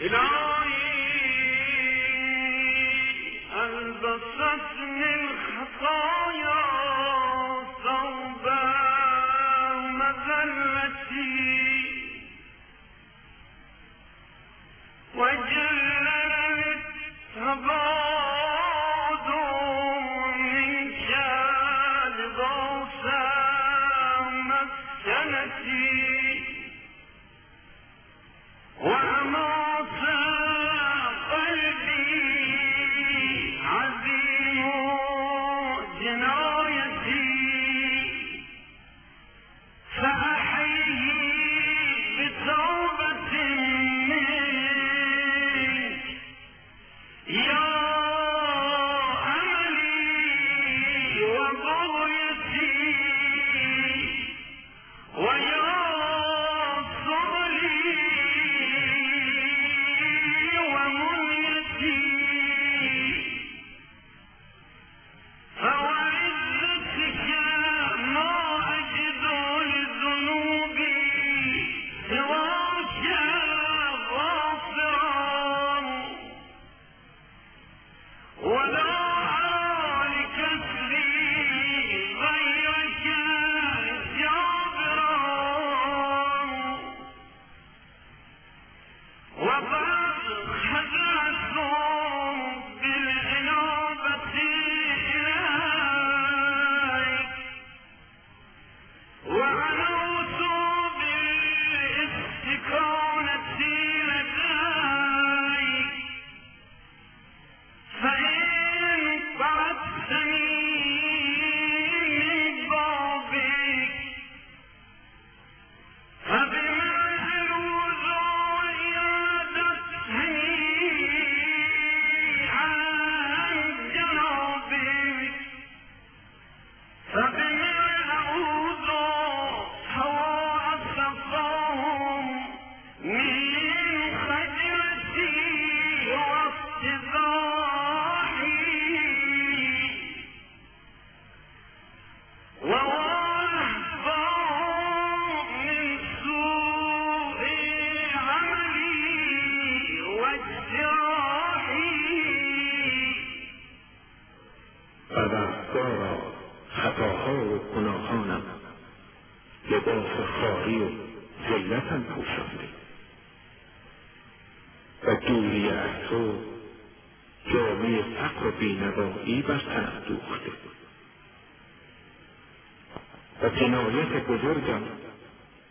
ہلا دوری از تو جامعه فقر و بینوایی بر تن دوخته. و جنایت بزرگم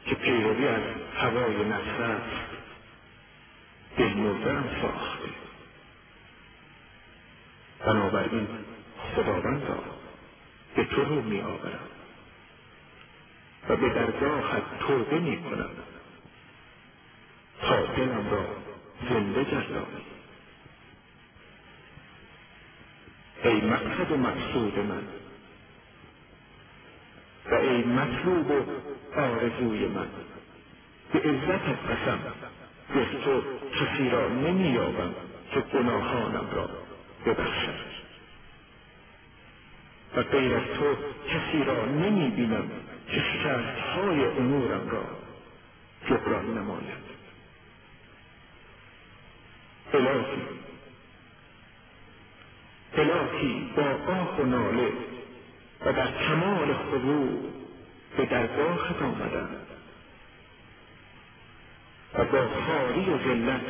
که پیروی از هوای نفس است دلمردهام ساخته. بنابراین خداوندا به تو رو میآورم و به درگاهت توبه می کنم تا دلم را زنده گردان ای مقصد و مقصود من. و ای مطلوب و آرزوی من. به عزتت قسم. به تو کسی را نمییابم که گناهانم را ببخشد و غیر از تو کسی را نمی بینم که شرطهای امورم را جبران نماید. الهی الهی با آه و ناله و در کمال خضوع به درگاهت آمدم و با خاری و ذلت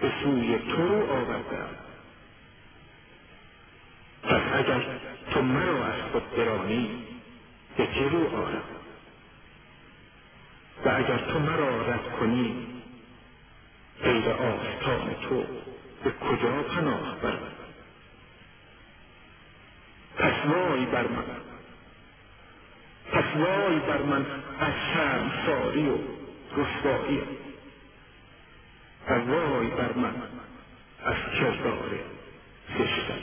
به سوی تو رو آوردم پس اگر تو مرا از خود برانی به چه رو آرم؟ و اگر تو مرا رد کنی غیر آفتان تو به کجا پناه برم پس وای بر من. پس وای بر من از شرم ساری و رسوایی. و وای بر من از کردار زشتم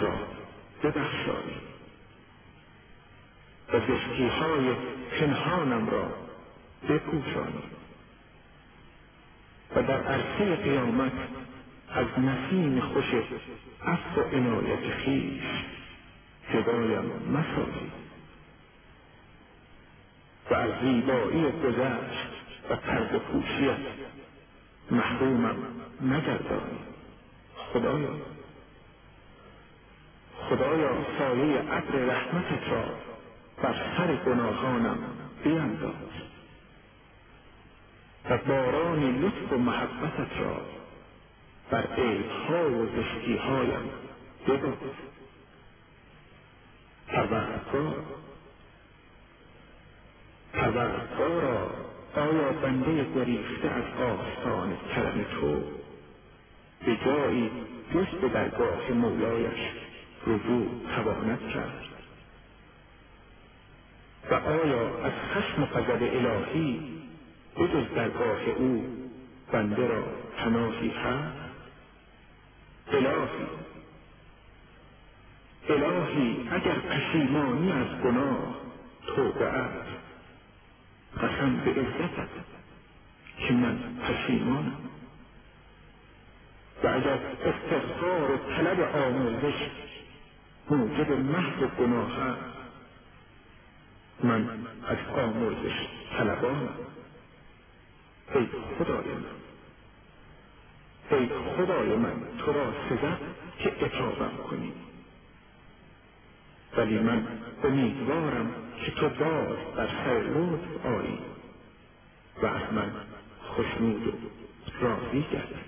را ببخشایی و زشتی های پنهانم را بپوشانی و در عرصه قیامت از نسیم خوش عفو و عنایت خیش جدایم مسازی. و از زیبایی گذشت و پرد پوشیت محرومم نگردانی. خدایا. خدایا سایه ابر رحمتت را بر سر گناهانم بینداز. و باران لطف و محبتت را بر عیبها و زشتیهایم ببار پروردگار پروردگارا آیا بنده گریخته از آستان کرم تو؟ به جایی جز به درگاه مولایش رجوع تواند کرد و آیا از خشم غضب الهی بجز درگاه او بنده را پناهی هست؟ الهی. الهی اگر پشیمانی از گناه توبه است قسم به عزتت که من پشیمانم. و اگر استغفار و طلب آموزش موجب محو گناه است من از آموزش طلبانم ای خدای من. ای خدای من تو را سزد که اتابم کنی. ولی من امیدوارم که تو باز بر سر لطف آیی و از من خوشنود و راضی گردی.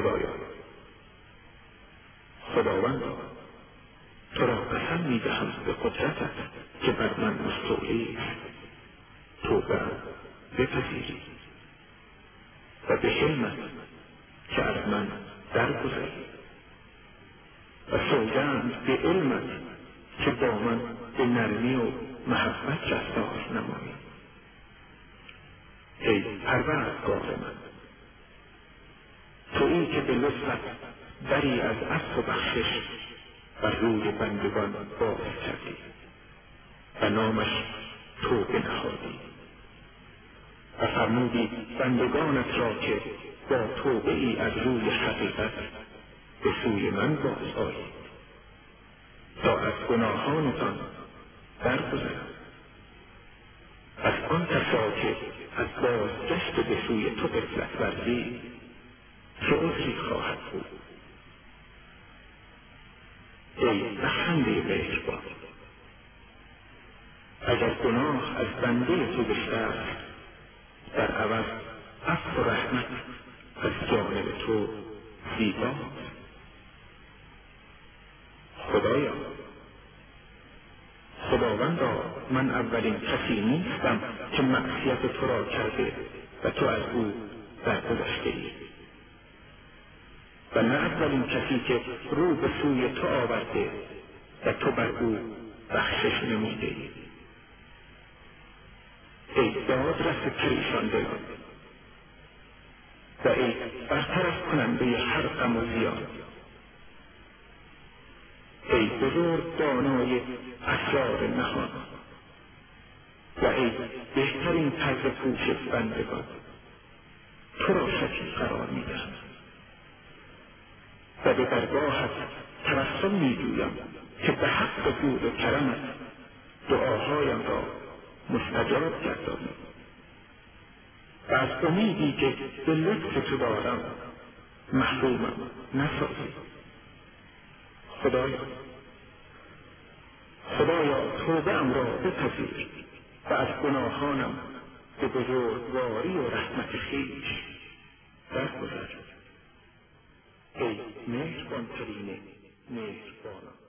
خدایا. خداوند تو را قسم می دهم به قدرتت که بر من مستولی. تو بر بپذیری و به حلمت که از من درگذری. و سوگند به علمت که با من به نرمی و محبت رفتار نمایی. ای پروردگار من بندگانت را که با توبه ای از روی حقیقت به سوی من باز آیید تا از گناهانتان درگذرم از آن کسا که از بازگشت به سوی تو قفلت ورزی چه عذری خواهد بود ای بخنده مهربان اگر گناه از بنده تو بیشتر در عوض عفو و رحمت از جانب تو زیباست خدایا خداوندا اولین کسی نیستم که معصیت تو را کرده و تو از او درگذشته ای. و نه اولین کسی که رو به سوی تو آورده و تو بر او بخشش نموده ای. ای دادرس پریشان دلان. و ای برطرف کننده هر غم و زیان. ای بزرگ دانای اسرار نهان. و ای بهترین طرز پوش بندگان. تو را شکیل قرار می‌دهم. و به درگاهت توسل میجویم که به حق بود و کرمت دعاهایم را مستجاب گردانید و از امیدی که به لطف تو دارم محرومم نسازی. خدایا خدایا توبه را بپذیر. و از گناهانم به بزرگواری و رحمت خیش درگذر. ای مهربان ترین مهربانم